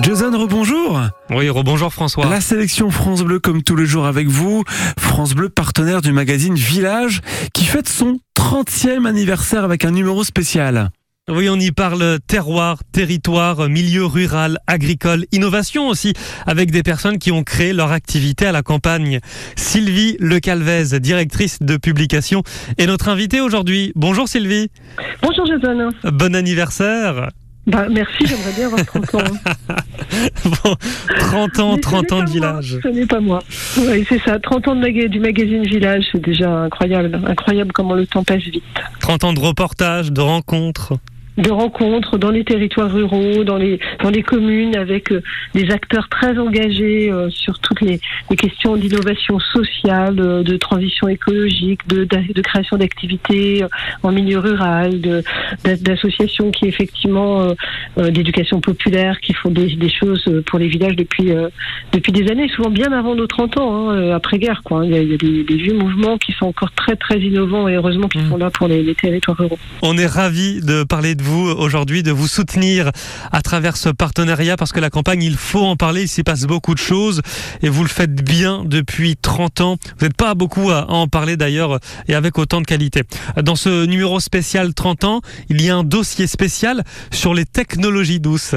Jason, rebonjour. Oui, rebonjour François. La sélection France Bleu, comme tous les jours avec vous. France Bleu, partenaire du magazine Village, qui fête son 30e anniversaire avec un numéro spécial. Oui, on y parle terroir, territoire, milieu rural, agricole, innovation aussi, avec des personnes qui ont créé leur activité à la campagne. Sylvie Lecalvez, directrice de publication, est notre invitée aujourd'hui. Bonjour Sylvie. Bonjour Jason. Bon anniversaire. Bah, merci, j'aimerais bien avoir 30 ans. Bon, 30 ans, Mais ce 30 n'est ans de moi, village. Ce n'est pas moi. Oui, c'est ça. 30 ans de maga- du magazine Village, c'est déjà incroyable. Incroyable comment le temps passe vite. 30 ans de reportages, de rencontres. De rencontres dans les territoires ruraux, dans les, dans les communes, avec euh, des acteurs très engagés euh, sur toutes les, les questions d'innovation sociale, euh, de transition écologique, de, création d'activités euh, en milieu rural, d'associations qui effectivement d'éducation populaire, qui font des, des choses pour les villages depuis depuis des années, souvent bien avant nos 30 ans, hein, après-guerre. Quoi. hein. Il y a, il y a des, des vieux mouvements qui sont encore très très innovants et heureusement qu'ils Mm. sont là pour les, les territoires ruraux. On est ravis de parler de vous aujourd'hui, de vous soutenir à travers ce partenariat parce que la campagne, il faut en parler, il s'y passe beaucoup de choses et vous le faites bien depuis 30 ans. Vous n'êtes pas beaucoup à en parler d'ailleurs et avec autant de qualité. Dans ce numéro spécial 30 ans, il y a un dossier spécial sur les technologies douces.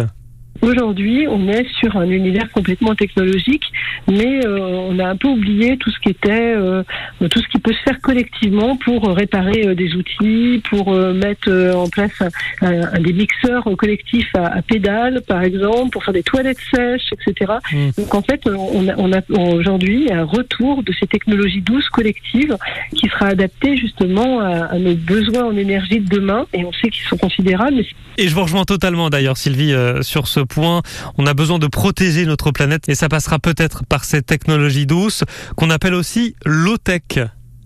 Aujourd'hui, on est sur un univers complètement technologique, mais euh, on a un peu oublié tout ce qui était, euh, tout ce qui peut se faire collectivement pour réparer euh, des outils, pour mettre en place un, un- un des mixeurs collectifs à, à pédales, par exemple, pour faire des toilettes sèches, etc. Mm. Donc en fait, on a, on a aujourd'hui un retour de ces technologies douces collectives qui sera adapté justement à, à nos besoins en énergie de demain, et on sait qu'ils sont considérables, mais Et je vous rejoins totalement d'ailleurs Sylvie sur ce On a besoin de protéger notre planète et ça passera peut-être par ces technologies douces qu'on appelle aussi low-tech.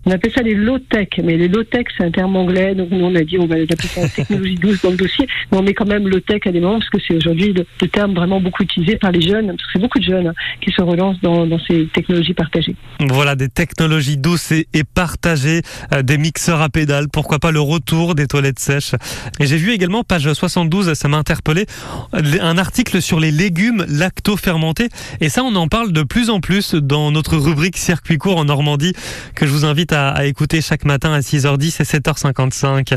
On appelle ça les low-tech, mais les low-tech, c'est un terme anglais, donc nous on a dit on va appeler ça la technologie douce dans le dossier, mais on met quand même low-tech à des moments, parce que c'est aujourd'hui le, terme vraiment beaucoup utilisé par les jeunes, parce que c'est beaucoup de jeunes hein, qui se relancent dans, ces technologies partagées. Voilà des technologies douces et, et partagées, euh, des mixeurs à pédales, pourquoi pas le retour des toilettes sèches. Et j'ai vu également page 72, ça m'a interpellé, un article sur les légumes lacto-fermentés et ça on en parle de plus en plus dans notre rubrique circuit court en Normandie que je vous invite à, à écouter chaque matin à 6h10 et 7h55.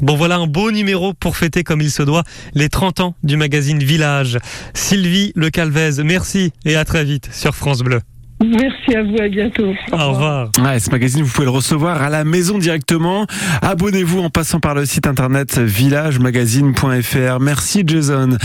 Bon voilà un beau numéro pour fêter comme il se doit les 30 ans du magazine Village. Sylvie Le Calvez, merci et à très vite sur France Bleu. Merci à vous, à bientôt. Au revoir. Ouais, ce magazine, vous pouvez le recevoir à la maison directement. Abonnez-vous en passant par le site internet villagemagazine.fr. Merci Jason.